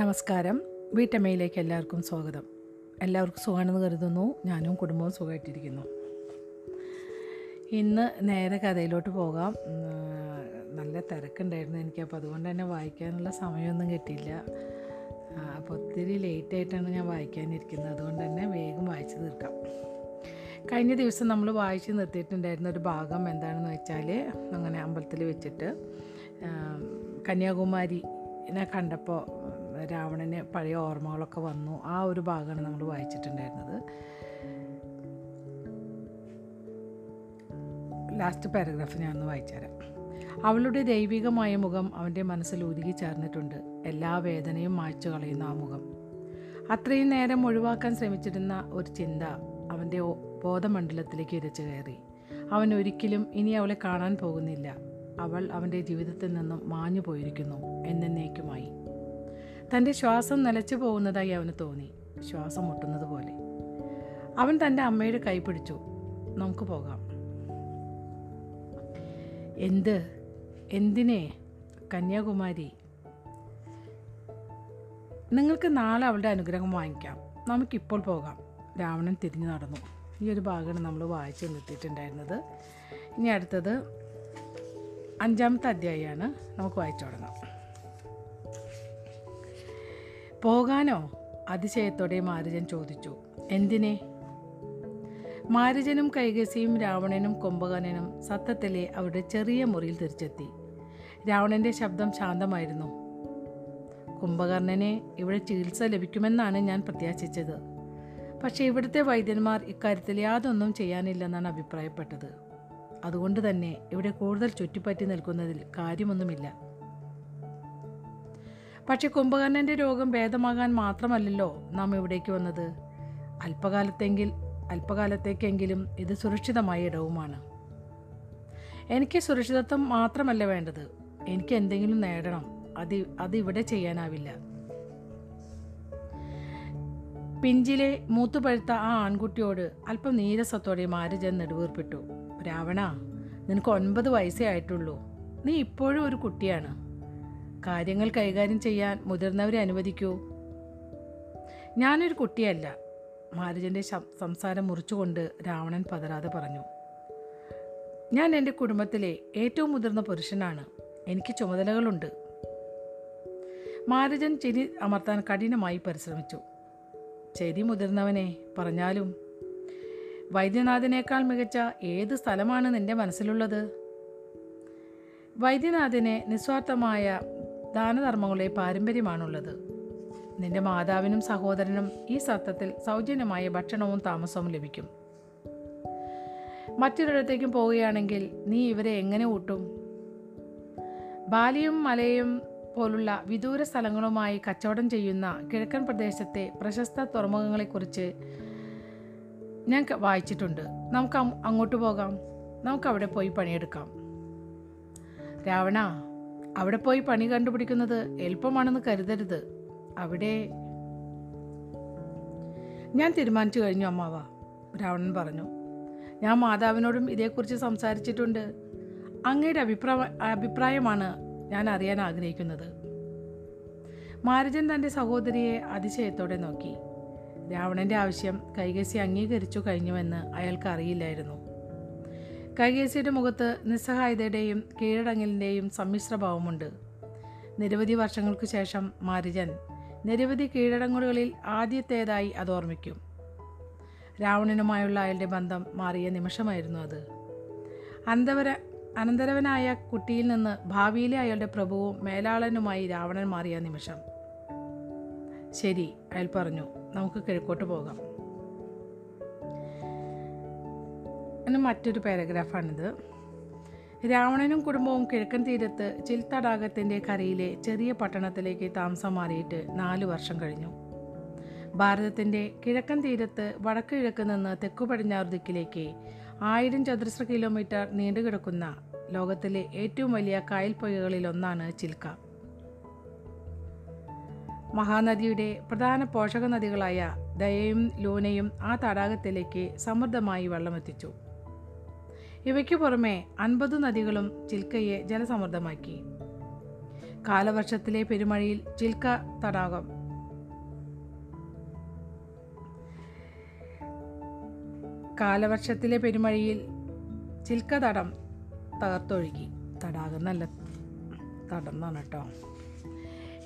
നമസ്കാരം. വീട്ടമ്മയിലേക്ക് എല്ലാവർക്കും സ്വാഗതം. എല്ലാവർക്കും സുഖമാണെന്ന് കരുതുന്നു. ഞാനും കുടുംബവും സുഖമായിട്ടിരിക്കുന്നു. ഇന്ന് നേരെ കഥയിലോട്ട് പോകാം. നല്ല തിരക്കുണ്ടായിരുന്നു എനിക്ക്. അപ്പോൾ അതുകൊണ്ട് തന്നെ വായിക്കാനുള്ള സമയമൊന്നും കിട്ടിയില്ല. അപ്പോൾ ഒത്തിരി ലേറ്റായിട്ടാണ് ഞാൻ വായിക്കാനിരിക്കുന്നത്. അതുകൊണ്ട് തന്നെ വേഗം വായിച്ചു തീർക്കാം. കഴിഞ്ഞ ദിവസം നമ്മൾ വായിച്ച് നിർത്തിയിട്ടുണ്ടായിരുന്ന ഒരു ഭാഗം എന്താണെന്ന് വെച്ചാൽ അങ്ങനെ അമ്പലത്തിൽ വെച്ചിട്ട് കന്യാകുമാരി കന്യാകുമാരിനെ കണ്ടപ്പോൾ രാവണന് പഴയ ഓർമ്മകളൊക്കെ വന്നു. ആ ഒരു ഭാഗമാണ് നമ്മൾ വായിച്ചിട്ടുണ്ടായിരുന്നത്. ലാസ്റ്റ് പാരഗ്രാഫ് ഞാനൊന്ന് വായിച്ചുതരാം. അവളുടെ ദൈവികമായ മുഖം അവന്റെ മനസ്സിൽ ഒതുങ്ങി ചേർന്നിട്ടുണ്ട്. എല്ലാ വേദനയും മായ്ച്ചു കളയുന്ന ആ മുഖം. അത്രയും നേരം ഒഴിവാക്കാൻ ശ്രമിച്ചിരുന്ന ഒരു ചിന്ത അവന്റെ ബോധമണ്ഡലത്തിലേക്ക് ഇരച്ചു കയറി. അവൻ ഒരിക്കലും ഇനി അവളെ കാണാൻ പോകുന്നില്ല. അവൾ അവന്റെ ജീവിതത്തിൽ നിന്നും മാഞ്ഞു പോയിരിക്കുന്നു എന്നേക്കുമായി തന്റെ ശ്വാസം നിലച്ചു പോകുന്നതായി അവന് തോന്നി. ശ്വാസം മുട്ടുന്നത് പോലെ. അവൻ തന്റെ അമ്മയുടെ കൈ പിടിച്ചു. നമുക്ക് പോകാം. എന്ത്? എന്തിനെ? കന്യാകുമാരി. നിങ്ങൾക്ക് നാളെ അവളുടെ അനുഗ്രഹം വാങ്ങിക്കാം. നമുക്കിപ്പോൾ പോകാം. രാവണൻ തിരിഞ്ഞു നടന്നു. ഈ ഒരു ഭാഗമാണ് നമ്മൾ വായിച്ചു നിർത്തിയിട്ടുണ്ടായിരുന്നത്. ഇനി അടുത്തത് അഞ്ചാമത്തെ അധ്യായമാണ്. നമുക്ക് വായിച്ചു തുടങ്ങാം. പോകാനോ? അതിശയത്തോടെ മാരുജൻ ചോദിച്ചു. എന്തിനെ? മാരുജനും കൈകസിയും രാവണനും കുംഭകർണനും സത്തത്തിലെ അവരുടെ ചെറിയ മുറിയിൽ തിരിച്ചെത്തി. രാവണന്റെ ശബ്ദം ശാന്തമായിരുന്നു. കുംഭകർണനെ ഇവിടെ ചികിത്സ ലഭിക്കുമെന്നാണ് ഞാൻ പ്രത്യാശിച്ചത്. പക്ഷേ ഇവിടുത്തെ വൈദ്യന്മാർ ഇക്കാര്യത്തിൽ യാതൊന്നും ചെയ്യാനില്ലെന്നാണ് അഭിപ്രായപ്പെട്ടത്. അതുകൊണ്ട് തന്നെ ഇവിടെ കൂടുതൽ ചുറ്റിപ്പറ്റി നിൽക്കുന്നതിൽ കാര്യമൊന്നുമില്ല. പക്ഷെ കുംഭകർണന്റെ രോഗം ഭേദമാകാൻ മാത്രമല്ലല്ലോ നാം ഇവിടേക്ക് വന്നത്. അല്പകാലത്തെങ്കിൽ അല്പകാലത്തേക്കെങ്കിലും ഇത് സുരക്ഷിതമായ ഇടവുമാണ്. എനിക്ക് സുരക്ഷിതത്വം മാത്രമല്ല വേണ്ടത്. എനിക്ക് എന്തെങ്കിലും നേടണം. അത് അതിവിടെ ചെയ്യാനാവില്ല. പിഞ്ചിലെ മൂത്തുപഴുത്ത ആ ആൺകുട്ടിയോട് അല്പം നീരസത്തോടെ മാരുജൻ നെടുവീർപ്പിട്ടു. രാവണ നിനക്ക് ഒൻപത് വയസ്സേ ആയിട്ടുള്ളൂ. നീ ഇപ്പോഴും ഒരു കുട്ടിയാണ്. കാര്യങ്ങൾ കൈകാര്യം ചെയ്യാൻ മുതിർന്നവരെ അനുവദിക്കൂ. ഞാനൊരു കുട്ടിയല്ല. മാരുജന്റെ സംസാരം മുറിച്ചുകൊണ്ട് രാവണൻ പതരാതെ പറഞ്ഞു. ഞാൻ എന്റെ കുടുംബത്തിലെ ഏറ്റവും മുതിർന്ന പുരുഷനാണ്. എനിക്ക് ചുമതലകളുണ്ട്. മാരുജൻ ചിരി അമർത്താൻ കഠിനമായി പരിശ്രമിച്ചു. ചെരി മുതിർന്നവനെ പറഞ്ഞാലും വൈദ്യനാഥനേക്കാൾ മികച്ച ഏത് സ്ഥലമാണ് നിന്റെ മനസ്സിലുള്ളത്? വൈദ്യനാഥനെ നിസ്വാർത്ഥമായ ദാനധർമ്മങ്ങളുടെ പാരമ്പര്യമാണുള്ളത്. നിന്റെ മാതാവിനും സഹോദരനും ഈ സത്വത്തിൽ സൗജന്യമായ ഭക്ഷണവും താമസവും ലഭിക്കും. മറ്റൊരിടത്തേക്കും പോവുകയാണെങ്കിൽ നീ ഇവരെ എങ്ങനെ ഊട്ടും? ബാലിയും മലയും പോലുള്ള വിദൂര സ്ഥലങ്ങളുമായി കച്ചവടം ചെയ്യുന്ന കിഴക്കൻ പ്രദേശത്തെ പ്രശസ്ത തുറമുഖങ്ങളെക്കുറിച്ച് ഞാൻ വായിച്ചിട്ടുണ്ട്. നമുക്ക് അങ്ങോട്ട് പോകാം. നമുക്കവിടെ പോയി പണിയെടുക്കാം. രാവണ അവിടെ പോയി പണി കണ്ടുപിടിക്കുന്നത് എളുപ്പമാണെന്ന് കരുതരുത്. അവിടെ ഞാൻ തീരുമാനിച്ചു കഴിഞ്ഞു അമ്മാവ രാവണൻ പറഞ്ഞു. ഞാൻ മാതാവിനോടും ഇതേക്കുറിച്ച് സംസാരിച്ചിട്ടുണ്ട്. അങ്ങയുടെ അഭിപ്രായ അഭിപ്രായമാണ് ഞാൻ അറിയാൻ ആഗ്രഹിക്കുന്നത്. മാരജൻ തന്റെ സഹോദരിയെ അതിശയത്തോടെ നോക്കി. രാവണന്റെ ആവശ്യം കൈകസി അംഗീകരിച്ചു കഴിഞ്ഞുവെന്ന് അയാൾക്ക് അറിയില്ലായിരുന്നു. കൈകേസിയുടെ മുഖത്ത് നിസ്സഹായതയുടെയും കീഴടങ്ങലിന്റെയും സമ്മിശ്രഭാവമുണ്ട്. നിരവധി വർഷങ്ങൾക്ക് ശേഷം മാരിജൻ നിരവധി കീഴടങ്ങലുകളിൽ ആദ്യത്തേതായി അത് ഓർമ്മിക്കും. രാവണനുമായുള്ള അയാളുടെ ബന്ധം മാറിയ നിമിഷമായിരുന്നു അത്. അന്തവര അനന്തരവനായ കുട്ടിയിൽ നിന്ന് ഭാവിയിലെ അയാളുടെ പ്രഭുവും മേലാളനുമായി രാവണൻ മാറിയ നിമിഷം. ശരി അയാൾ പറഞ്ഞു. നമുക്ക് കിഴക്കോട്ട് പോകാം. ഇനി മറ്റൊരു പാരഗ്രാഫാണിത്. രാവണനും കുടുംബവും കിഴക്കൻ തീരത്ത് ചിൽ തടാകത്തിന്റെ കരയിലെ ചെറിയ പട്ടണത്തിലേക്ക് താമസം മാറിയിട്ട് നാല് വർഷം കഴിഞ്ഞു. ഭാരതത്തിന്റെ കിഴക്കൻ തീരത്ത് വടക്ക് കിഴക്ക് നിന്ന് തെക്കു പടിഞ്ഞാറ് ദിക്കിലേക്ക് ആയിരം ചതുരശ്ര കിലോമീറ്റർ നീണ്ടുകിടക്കുന്ന ലോകത്തിലെ ഏറ്റവും വലിയ കായൽ പുഴകളിലൊന്നാണ് ചിൽക്ക. മഹാനദിയുടെ പ്രധാന പോഷക നദികളായ ദയയും ലൂനയും ആ തടാകത്തിലേക്ക് സമൃദ്ധമായി വെള്ളമെത്തിച്ചു. ഇവയ്ക്കു പുറമെ അൻപത് നദികളും ചിൽക്കയെ ജലസമൃദ്ധമാക്കി. കാലവർഷത്തിലെ പെരുമഴയിൽ ചിൽക്ക തടാകം. കാലവർഷത്തിലെ പെരുമഴയിൽ ചിൽക്ക തടം തകർത്തൊഴുകി. തടാകം നല്ല തടം എന്നാണ് കേട്ടോ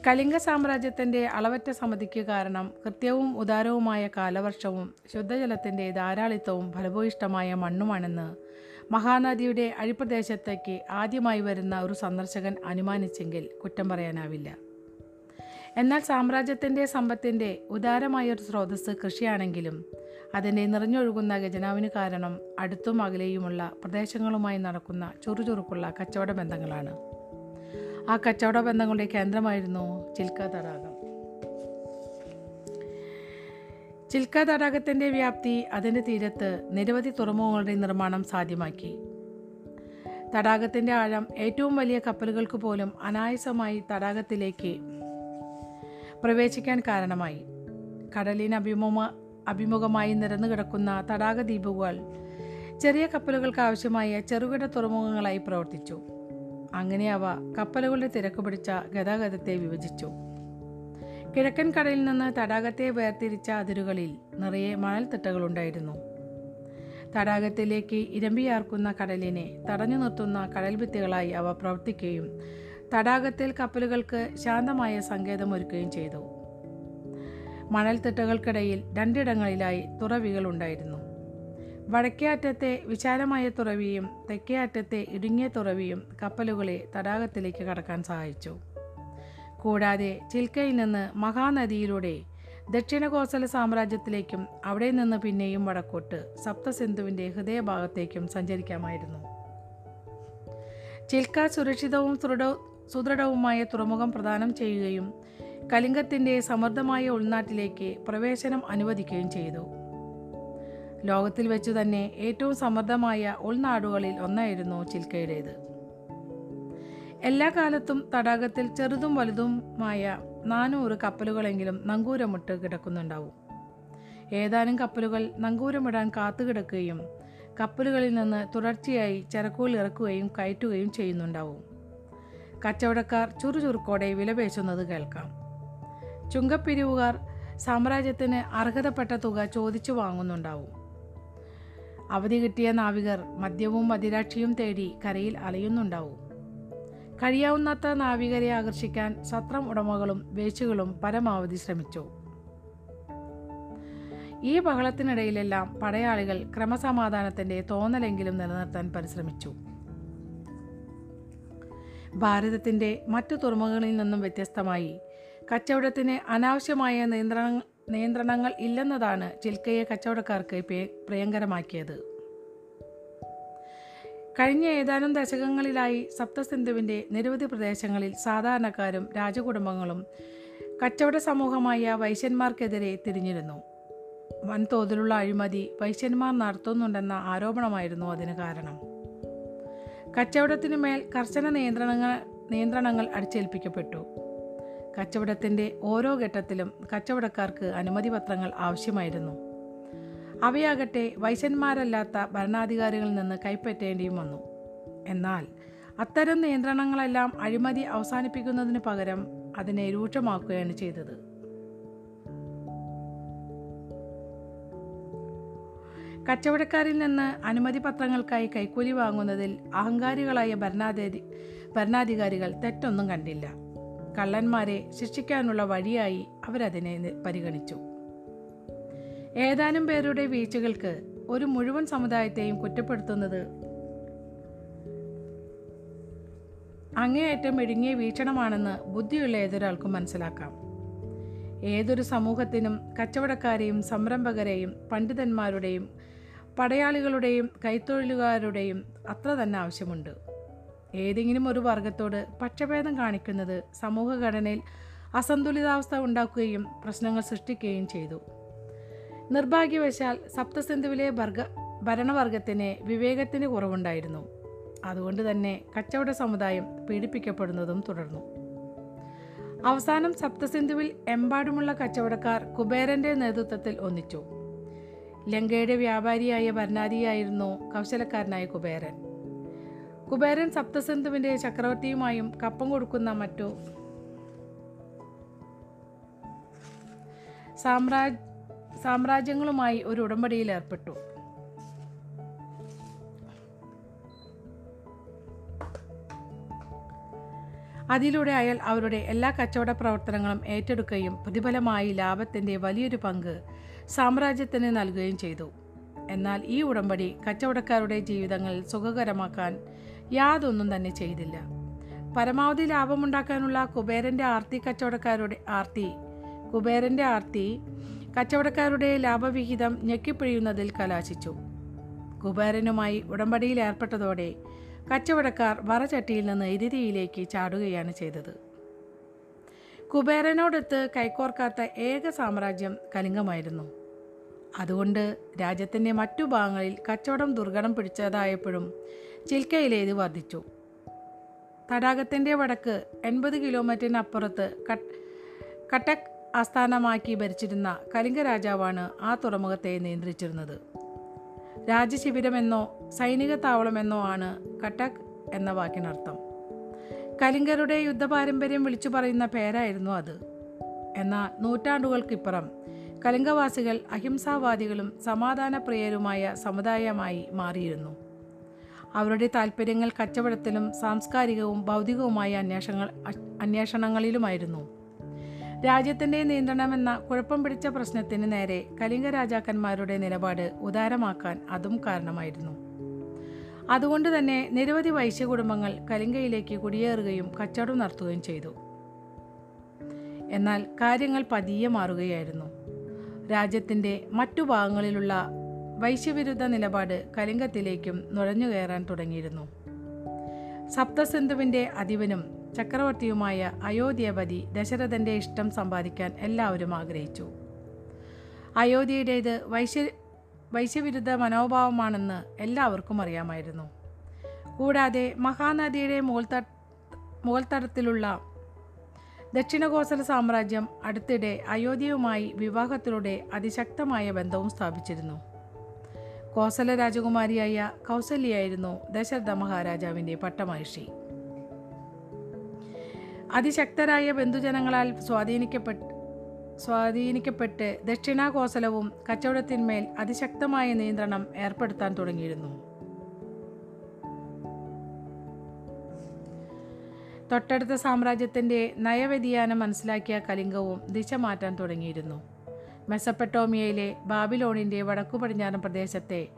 കലിംഗ സാമ്രാജ്യത്തിന്റെ അളവറ്റ സമിതിക്ക് കാരണം കൃത്യവും ഉദാരവുമായ കാലവർഷവും ശുദ്ധജലത്തിന്റെ ധാരാളിത്തവും ഫലഭൂയിഷ്ടമായ മണ്ണുമാണെന്ന് മഹാനദിയുടെ അഴിപ്രദേശത്തേക്ക് ആദ്യമായി വരുന്ന ഒരു സന്ദർശകൻ അനുമാനിച്ചെങ്കിൽ കുറ്റം പറയാനാവില്ല. എന്നാൽ സാമ്രാജ്യത്തിന്റെ സമ്പത്തിന്റെ ഉദാരമായ ഒരു സ്രോതസ്സ് കൃഷിയാണെങ്കിലും അതിനെ നിറഞ്ഞൊഴുകുന്ന ഖജനാവിന് കാരണം അടുത്തും അകലെയുമുള്ള പ്രദേശങ്ങളുമായി നടക്കുന്ന ചുറുചുറുക്കുള്ള കച്ചവട ബന്ധങ്ങളാണ്. ആ കച്ചവട ബന്ധങ്ങളുടെ കേന്ദ്രമായിരുന്നു ചിൽക്ക തടാകം. ചിൽക്ക തടാകത്തിന്റെ വ്യാപ്തി അതിന്റെ തീരത്ത് നിരവധി തുറമുഖങ്ങളുടെ നിർമ്മാണം സാധ്യമാക്കി. തടാകത്തിന്റെ ആഴം ഏറ്റവും വലിയ കപ്പലുകൾക്ക് പോലും അനായാസമായി തടാകത്തിലേക്ക് പ്രവേശിക്കാൻ കാരണമായി. കടലിന് അഭിമുഖ അഭിമുഖമായി നിരന്നു കിടക്കുന്ന തടാക ദ്വീപുകൾ ചെറിയ കപ്പലുകൾക്ക് ആവശ്യമായ ചെറുകിട തുറമുഖങ്ങളായി പ്രവർത്തിച്ചു. അങ്ങനെ അവ കപ്പലുകളുടെ തിരക്ക് പിടിച്ച ഗതാഗതത്തെ വിഭജിച്ചു. കിഴക്കൻ കടലിൽ നിന്ന് തടാകത്തെ വേർതിരിച്ച അതിരുകളിൽ നിറയെ മണൽത്തിട്ടകളുണ്ടായിരുന്നു. തടാകത്തിലേക്ക് ഇരമ്പിയാർക്കുന്ന കടലിനെ തടഞ്ഞു നിർത്തുന്ന കടൽ ഭിത്തികളായി അവ പ്രവർത്തിക്കുകയും തടാകത്തിൽ കപ്പലുകൾക്ക് ശാന്തമായ സങ്കേതമൊരുക്കുകയും ചെയ്തു. മണൽത്തിട്ടകൾക്കിടയിൽ രണ്ടിടങ്ങളിലായി തുറവികൾ ഉണ്ടായിരുന്നു. വടക്കേ അറ്റത്തെ വിശാലമായ തുറവിയും തെക്കേ അറ്റത്തെ ഇടുങ്ങിയ തുറവിയും കപ്പലുകളെ തടാകത്തിലേക്ക് കടക്കാൻ സഹായിച്ചു. കൂടാതെ ചിൽക്കയിൽ നിന്ന് മഹാനദിയിലൂടെ ദക്ഷിണ കോസല സാമ്രാജ്യത്തിലേക്കും അവിടെ നിന്ന് പിന്നെയും വടക്കോട്ട് സപ്തസിന്ധുവിന്റെ ഹൃദയഭാഗത്തേക്കും സഞ്ചരിക്കാമായിരുന്നു. ചിൽക്ക സുരക്ഷിതവും സുദൃഢ സുദൃഢവുമായ തുറമുഖം പ്രദാനം ചെയ്യുകയും കലിംഗത്തിന്റെ സമൃദ്ധമായ ഉൾനാട്ടിലേക്ക് പ്രവേശനം അനുവദിക്കുകയും ചെയ്തു. ലോകത്തിൽ വെച്ചു തന്നെ ഏറ്റവും സമൃദ്ധമായ ഉൾനാടുകളിൽ ഒന്നായിരുന്നു ചിൽക്കയുടേത്. എല്ലാ കാലത്തും തടാകത്തിൽ ചെറുതും വലുതുമായ നാനൂറ് കപ്പലുകളെങ്കിലും നങ്കൂരമിട്ട് കിടക്കുന്നുണ്ടാവും. ഏതാനും കപ്പലുകൾ നങ്കൂരമിടാൻ കാത്തുകിടക്കുകയും കപ്പലുകളിൽ നിന്ന് തുടർച്ചയായി ചരക്കുകൾ ഇറക്കുകയും കയറ്റുകയും ചെയ്യുന്നുണ്ടാവും. കച്ചവടക്കാർ ചുറുചുറുക്കോടെ വിലപേശുന്നത് കേൾക്കാം. ചുങ്കപ്പിരിവുകാർ സാമ്രാജ്യത്തിന് അർഹതപ്പെട്ട തുക ചോദിച്ചു വാങ്ങുന്നുണ്ടാവും. അവധി കിട്ടിയ നാവികർ മദ്യവും മദിരാക്ഷിയും തേടി കരയിൽ അലയുന്നുണ്ടാവും. കഴിയാവുന്നത്ര നാവികരെ ആകർഷിക്കാൻ സത്രം ഉടമകളും വേശുകളും പരമാവധി ശ്രമിച്ചു. ഈ ബഹളത്തിനിടയിലെല്ലാം പടയാളികൾ ക്രമസമാധാനത്തിന്റെ തോന്നലെങ്കിലും നിലനിർത്താൻ പരിശ്രമിച്ചു. ഭാരതത്തിന്റെ മറ്റു തുറമുഖങ്ങളിൽ നിന്നും വ്യത്യസ്തമായി കച്ചവടത്തിന് അനാവശ്യമായ നിയന്ത്രണ നിയന്ത്രണങ്ങൾ ഇല്ലെന്നതാണ് ചിൽക്കയെ കച്ചവടക്കാർക്ക് പ്രിയങ്കരമാക്കിയത്. കഴിഞ്ഞ ഏതാനും ദശകങ്ങളിലായി സപ്തസിന്ധുവിന്റെ നിരവധി പ്രദേശങ്ങളിൽ സാധാരണക്കാരും രാജകുടുംബങ്ങളും കച്ചവട സമൂഹമായ വൈശ്യന്മാർക്കെതിരെ തിരിഞ്ഞിരുന്നു. വൻതോതിലുള്ള അഴിമതി വൈശ്യന്മാർ നടത്തുന്നുണ്ടെന്ന ആരോപണമായിരുന്നു അതിന് കാരണം. കച്ചവടത്തിനു മേൽ കർശന നിയന്ത്രണങ്ങൾ നിയന്ത്രണങ്ങൾ അടിച്ചേൽപ്പിക്കപ്പെട്ടു. കച്ചവടത്തിന്റെ ഓരോ ഘട്ടത്തിലും കച്ചവടക്കാർക്ക് അനുമതി പത്രങ്ങൾ ആവശ്യമായിരുന്നു. അവയാകട്ടെ വൈശ്യന്മാരല്ലാത്ത ഭരണാധികാരികളിൽ നിന്ന് കൈപ്പറ്റേണ്ടിയും വന്നു. എന്നാൽ അത്തരം നിയന്ത്രണങ്ങളെല്ലാം അഴിമതി അവസാനിപ്പിക്കുന്നതിന് പകരം അതിനെ രൂക്ഷമാക്കുകയാണ് ചെയ്തത്. കച്ചവടക്കാരിൽ നിന്ന് അനുമതി പത്രങ്ങൾക്കായി കൈക്കൂലി വാങ്ങുന്നതിൽ അഹങ്കാരികളായ ഭരണാധി ഭരണാധികാരികൾ തെറ്റൊന്നും കണ്ടില്ല. കള്ളന്മാരെ ശിക്ഷിക്കാനുള്ള വഴിയായി അവരതിനെ പരിഗണിച്ചു. ഏതാനും പേരുടെ വീഴ്ചകൾക്ക് ഒരു മുഴുവൻ സമുദായത്തെയും കുറ്റപ്പെടുത്തുന്നത്. അങ്ങേയറ്റം ഇടുങ്ങിയ വീക്ഷണമാണെന്ന് ബുദ്ധിയുള്ള ഏതൊരാൾക്കും മനസ്സിലാക്കാം. ഏതൊരു സമൂഹത്തിനും കച്ചവടക്കാരെയും സംരംഭകരെയും പണ്ഡിതന്മാരുടെയും പടയാളികളുടെയും കൈത്തൊഴിലുകാരുടെയും അത്ര തന്നെ ആവശ്യമുണ്ട്. ഏതെങ്കിലും ഒരു വർഗത്തോട് പക്ഷഭേദം കാണിക്കുന്നത് സമൂഹഘടനയിൽ അസന്തുലിതാവസ്ഥ ഉണ്ടാക്കുകയും പ്രശ്നങ്ങൾ സൃഷ്ടിക്കുകയും ചെയ്തു. നിർഭാഗ്യവശാൽ സപ്തസിന്ധുവിലെ വർഗ ഭരണവർഗത്തിന് വിവേകത്തിന് കുറവുണ്ടായിരുന്നു. അതുകൊണ്ട് തന്നെ കച്ചവട സമുദായം പീഡിപ്പിക്കപ്പെടുന്നതും തുടർന്നു. അവസാനം സപ്തസിന്ധുവിൽ എമ്പാടുമുള്ള കച്ചവടക്കാർ കുബേരന്റെ നേതൃത്വത്തിൽ ഒന്നിച്ചു. ലങ്കയുടെ വ്യാപാരിയായ ഭരണാധിയായിരുന്നു കൗശലക്കാരനായ കുബേരൻ. കുബേരൻ സപ്തസിന്ധുവിന്റെ ചക്രവർത്തിയുമായും കപ്പം കൊടുക്കുന്ന മറ്റു സാമ്രാജ് സാമ്രാജ്യങ്ങളുമായി ഒരു ഉടമ്പടിയിൽ ഏർപ്പെട്ടു. അതിലൂടെ അയാൾ അവരുടെ എല്ലാ കച്ചവട പ്രവർത്തനങ്ങളും ഏറ്റെടുക്കുകയും പ്രതിഫലമായി ലാഭത്തിന്റെ വലിയൊരു പങ്ക് സാമ്രാജ്യത്തിന് നൽകുകയും ചെയ്തു. എന്നാൽ ഈ ഉടമ്പടി കച്ചവടക്കാരുടെ ജീവിതങ്ങൾ സുഖകരമാക്കാൻ യാതൊന്നും തന്നെ ചെയ്തില്ല. പരമാവധി ലാഭമുണ്ടാക്കാനുള്ള കുബേരന്റെ ആർത്തി കച്ചവടക്കാരുടെ ആർത്തി കുബേരന്റെ ആർത്തി കച്ചവടക്കാരുടെ ലാഭവിഹിതം ഞെക്കിപ്പിഴിയുന്നതിൽ കലാശിച്ചു. കുബേരനുമായി ഉടമ്പടിയിൽ ഏർപ്പെട്ടതോടെ കച്ചവടക്കാർ വറചട്ടിയിൽ നിന്ന് എരിതിയിലേക്ക് ചാടുകയാണ് ചെയ്തത്. കുബേരനോടൊത്ത് കൈക്കോർക്കാത്ത ഏക സാമ്രാജ്യം കലിംഗമായിരുന്നു. അതുകൊണ്ട് രാജ്യത്തിന്റെ മറ്റു ഭാഗങ്ങളിൽ കച്ചവടം ദുർഘടം പിടിച്ചതായപ്പോഴും ചിൽക്കയിലേത് വർദ്ധിച്ചു. തടാകത്തിന്റെ വടക്ക് എൺപത് കിലോമീറ്ററിനപ്പുറത്ത് കട്ട് കട്ടക് ആസ്ഥാനമാക്കി ഭരിച്ചിരുന്ന കലിംഗ രാജാവാണ് ആ തുറമുഖത്തെ നിയന്ത്രിച്ചിരുന്നത്. രാജശിബിരമെന്നോ സൈനിക താവളമെന്നോ ആണ് കട്ടക് എന്ന വാക്കിനർത്ഥം. കലിംഗരുടെ യുദ്ധപാരമ്പര്യം വിളിച്ചു പറയുന്ന പേരായിരുന്നു അത്. എന്നാൽ നൂറ്റാണ്ടുകൾക്കിപ്പുറം കലിംഗവാസികൾ അഹിംസാവാദികളും സമാധാനപ്രിയരുമായ സമുദായമായി മാറിയിരുന്നു. അവരുടെ താൽപ്പര്യങ്ങൾ കച്ചവടത്തിലും സാംസ്കാരികവും ഭൗതികവുമായ അന്വേഷണങ്ങൾ അന്വേഷണങ്ങളിലുമായിരുന്നു. രാജ്യത്തിന്റെ നിയന്ത്രണമെന്ന കുഴപ്പം പിടിച്ച പ്രശ്നത്തിന് നേരെ കലിംഗ രാജാക്കന്മാരുടെ നിലപാട് ഉദാരമാക്കാൻ അതും കാരണമായിരുന്നു. അതുകൊണ്ട് തന്നെ നിരവധി വൈശ്യ കുടുംബങ്ങൾ കലിംഗയിലേക്ക് കുടിയേറുകയും കച്ചവടം നടത്തുകയും ചെയ്തു. എന്നാൽ കാര്യങ്ങൾ പതിയെ മാറുകയായിരുന്നു. രാജ്യത്തിന്റെ മറ്റു ഭാഗങ്ങളിലുള്ള വൈശ്യവിരുദ്ധ നിലപാട് കലിംഗത്തിലേക്കും നുഴഞ്ഞുകയറാൻ തുടങ്ങിയിരുന്നു. സപ്തസിന്ധുവിന്റെ അധിപനും ചക്രവർത്തിയുമായ അയോധ്യപതി ദശരഥന്റെ ഇഷ്ടം സമ്പാദിക്കാൻ എല്ലാവരും ആഗ്രഹിച്ചു. അയോധ്യയുടേത് വൈശ്യ വൈശ്യവിരുദ്ധ മനോഭാവമാണെന്ന് എല്ലാവർക്കും അറിയാമായിരുന്നു. കൂടാതെ മഹാനദിയുടെ മുകൾത്ത മുകൾത്തടത്തിലുള്ള ദക്ഷിണകോസല സാമ്രാജ്യം അടുത്തിടെ അയോധ്യയുമായി വിവാഹത്തിലൂടെ അതിശക്തമായ ബന്ധവും സ്ഥാപിച്ചിരുന്നു. കോസല രാജകുമാരിയായ കൗസല്യായിരുന്നു ദശരഥ മഹാരാജാവിന്റെ പട്ടമഹിഷി അതിശക്തരായ ബന്ധുജനങ്ങളാൽ സ്വാധീനിക്കപ്പെട്ട് സ്വാധീനിക്കപ്പെട്ട് ദക്ഷിണാകോസലവും കച്ചവടത്തിന്മേൽ അതിശക്തമായ നിയന്ത്രണം ഏർപ്പെടുത്താൻ തുടങ്ങിയിരുന്നു. തൊട്ടടുത്ത സാമ്രാജ്യത്തിന്റെ നയവ്യതിയാനം മനസ്സിലാക്കിയ കലിംഗവും ദിശ മാറ്റാൻ തുടങ്ങിയിരുന്നു. മെസപ്പട്ടോമിയയിലെ ബാബിലോണിന്റെ വടക്കു പടിഞ്ഞാറൻ പ്രദേശത്തെ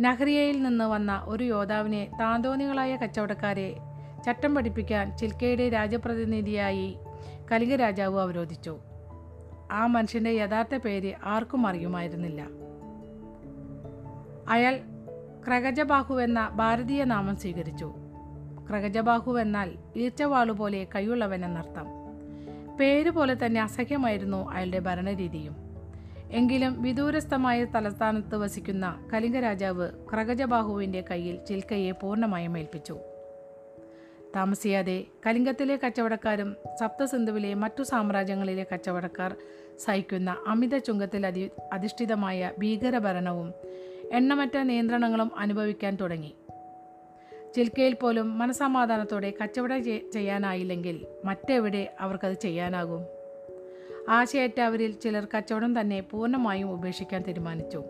നഹ്രിയയിൽ നിന്ന് വന്ന ഒരു യോദ്ധാവിനെ താന്തോന്നികളായ കച്ചവടക്കാരെ ചട്ടം പഠിപ്പിക്കാൻ ചിൽക്കയുടെ രാജപ്രതിനിധിയായി കലിംഗ രാജാവ് അവരോധിച്ചു. ആ മനുഷ്യന്റെ യഥാർത്ഥ പേര് ആർക്കും അറിയുമായിരുന്നില്ല. അയാൾ ക്രഗജബാഹു എന്ന ഭാരതീയ നാമം സ്വീകരിച്ചു. ക്രഗജബാഹു എന്നാൽ ഈർച്ചവാളു പോലെ കൈയുള്ളവൻ എന്നർത്ഥം. പേര് പോലെ തന്നെ അസഹ്യമായിരുന്നു അയാളുടെ ഭരണരീതിയും. എങ്കിലും വിദൂരസ്ഥമായ തലസ്ഥാനത്ത് വസിക്കുന്ന കലിംഗ രാജാവ് ക്രഗജബാഹുവിന്റെ കയ്യിൽ ചിൽക്കയെ പൂർണമായും ഏൽപ്പിച്ചു. താമസിയാതെ കലിംഗത്തിലെ കച്ചവടക്കാരും സപ്തസിന്ധുവിലെ മറ്റു സാമ്രാജ്യങ്ങളിലെ കച്ചവടക്കാർ സഹിക്കുന്ന അമിത ചുങ്കത്തിൽ അധി അധിഷ്ഠിതമായ ഭീകരഭരണവും എണ്ണമറ്റ നിയന്ത്രണങ്ങളും അനുഭവിക്കാൻ തുടങ്ങി. ചിൽക്കയിൽ പോലും മനസമാധാനത്തോടെ കച്ചവടം ചെയ്യാനായില്ലെങ്കിൽ മറ്റെവിടെ അവർക്കത് ചെയ്യാനാകും? ആശയറ്റവരിൽ ചിലർ കച്ചവടം തന്നെ പൂർണമായും ഉപേക്ഷിക്കാൻ തീരുമാനിച്ചു.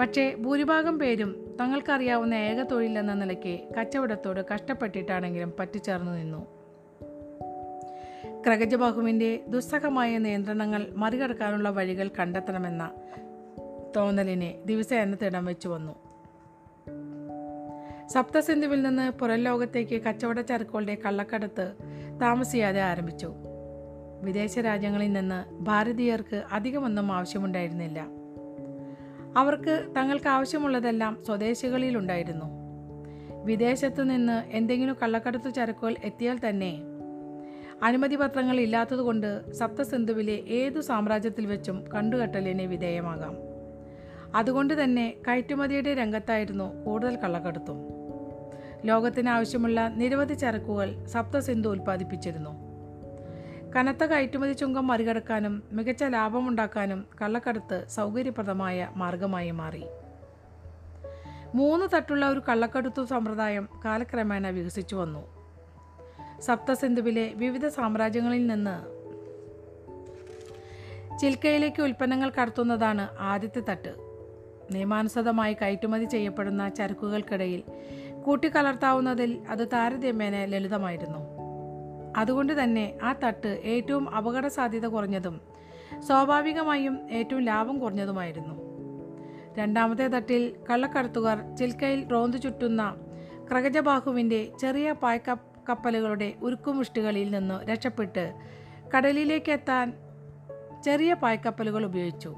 പക്ഷേ ഭൂരിഭാഗം പേരും തങ്ങൾക്കറിയാവുന്ന ഏക തൊഴിലെന്ന നിലയ്ക്ക് കച്ചവടത്തോട് കഷ്ടപ്പെട്ടിട്ടാണെങ്കിലും പറ്റിച്ചേർന്നു നിന്നു. ക്രഗജബാഹുവിന്റെ ദുസ്സഹമായ നിയന്ത്രണങ്ങൾ മറികടക്കാനുള്ള വഴികൾ കണ്ടെത്തണമെന്ന തോന്നലിനെ ദിവസേന തിടം വെച്ചു വന്നു. സപ്തസിന്ധുവിൽ നിന്ന് പുറം ലോകത്തേക്ക് കച്ചവട ചരക്കുകളുടെ കള്ളക്കടത്ത് താമസിയാതെ ആരംഭിച്ചു. വിദേശ രാജ്യങ്ങളിൽ നിന്ന് ഭാരതീയർക്ക് അധികമൊന്നും ആവശ്യമുണ്ടായിരുന്നില്ല. അവർക്ക് തങ്ങൾക്ക് ആവശ്യമുള്ളതെല്ലാം സ്വദേശികളിലുണ്ടായിരുന്നു. വിദേശത്തു നിന്ന് എന്തെങ്കിലും കള്ളക്കടത്ത് ചരക്കുകൾ എത്തിയാൽ തന്നെ അനുമതി പത്രങ്ങൾ ഇല്ലാത്തതുകൊണ്ട് സപ്തസിന്ധുവിലെ ഏതു സാമ്രാജ്യത്തിൽ വെച്ചും കണ്ടുകെട്ടലിനെ വിധേയമാകാം. അതുകൊണ്ട് തന്നെ കയറ്റുമതിയുടെ രംഗത്തായിരുന്നു കൂടുതൽ കള്ളക്കടത്തും. ലോകത്തിന് ആവശ്യമുള്ള നിരവധി ചരക്കുകൾ സപ്തസിന്ധു ഉൽപ്പാദിപ്പിച്ചിരുന്നു. കനത്ത കയറ്റുമതി ചുങ്കം മറികടക്കാനും മികച്ച ലാഭമുണ്ടാക്കാനും കള്ളക്കടത്ത് സൗകര്യപ്രദമായ മാർഗമായി മാറി. മൂന്ന് തട്ടുള്ള ഒരു കള്ളക്കടുത്തു സമ്പ്രദായം കാലക്രമേണ വികസിച്ചു വന്നു. സപ്തസിന്ധുവിലെ വിവിധ സാമ്രാജ്യങ്ങളിൽ നിന്ന് ചിൽക്കയിലേക്ക് ഉൽപ്പന്നങ്ങൾ കടത്തുന്നതാണ് ആദ്യത്തെ തട്ട്. നിയമാനുസൃതമായി കയറ്റുമതി ചെയ്യപ്പെടുന്ന ചരക്കുകൾക്കിടയിൽ കൂട്ടിക്കലർത്താവുന്നതിൽ അത് താരതമ്യേന ലളിതമായിരുന്നു. അതുകൊണ്ട് തന്നെ ആ തട്ട് ഏറ്റവും അപകട സാധ്യത കുറഞ്ഞതും സ്വാഭാവികമായും ഏറ്റവും ലാഭം കുറഞ്ഞതുമായിരുന്നു. രണ്ടാമത്തെ തട്ടിൽ കള്ളക്കടത്തുകാർ ചിൽക്കയിൽ റോന്തു ചുറ്റുന്ന ക്രകജബാഹുവിന്റെ ചെറിയ പായ്ക്ക കപ്പലുകളുടെ ഉരുക്കുമുഷ്ടികളിൽ നിന്ന് രക്ഷപ്പെട്ട് കടലിലേക്ക് എത്താൻ ചെറിയ പായ്ക്കപ്പലുകൾ ഉപയോഗിച്ചു.